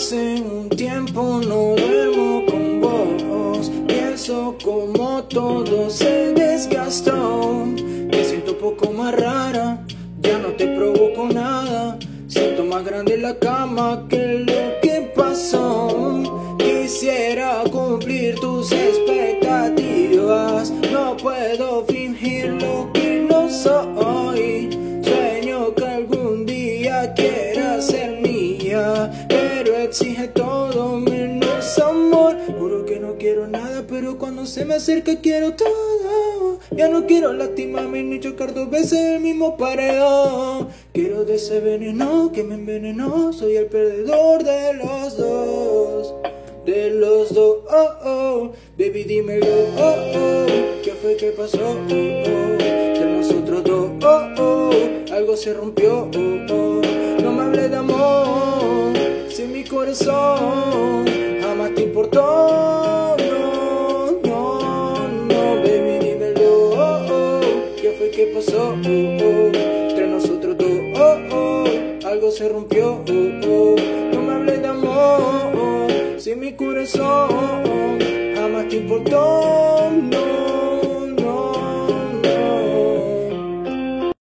Hace un tiempo no duermo con vos. Pienso como todo se desgastó. Me siento un poco más rara, ya no te provoco nada. Siento más grande la cama que lo que pasó. Quisiera cumplir tus expectativas. No puedo fingir lo que no soy. Sueño que algún día quiera ser mía. Exige todo menos amor. Juro que no quiero nada, pero cuando se me acerca quiero todo. Ya no quiero lastimarme ni chocar dos veces el mismo paredón. Quiero de ese veneno que me envenenó. Soy el perdedor de los dos. De los dos, oh oh, baby dímelo, oh oh, ¿qué fue que pasó? Oh oh, de nosotros dos, oh oh, algo se rompió, oh oh, corazón jamás te importó, no, no, no, baby dímelo, oh oh, ¿qué fue que pasó? Oh oh, entre nosotros dos, oh oh, algo se rompió, oh oh, no me hables de amor. Si mi corazón jamás te importó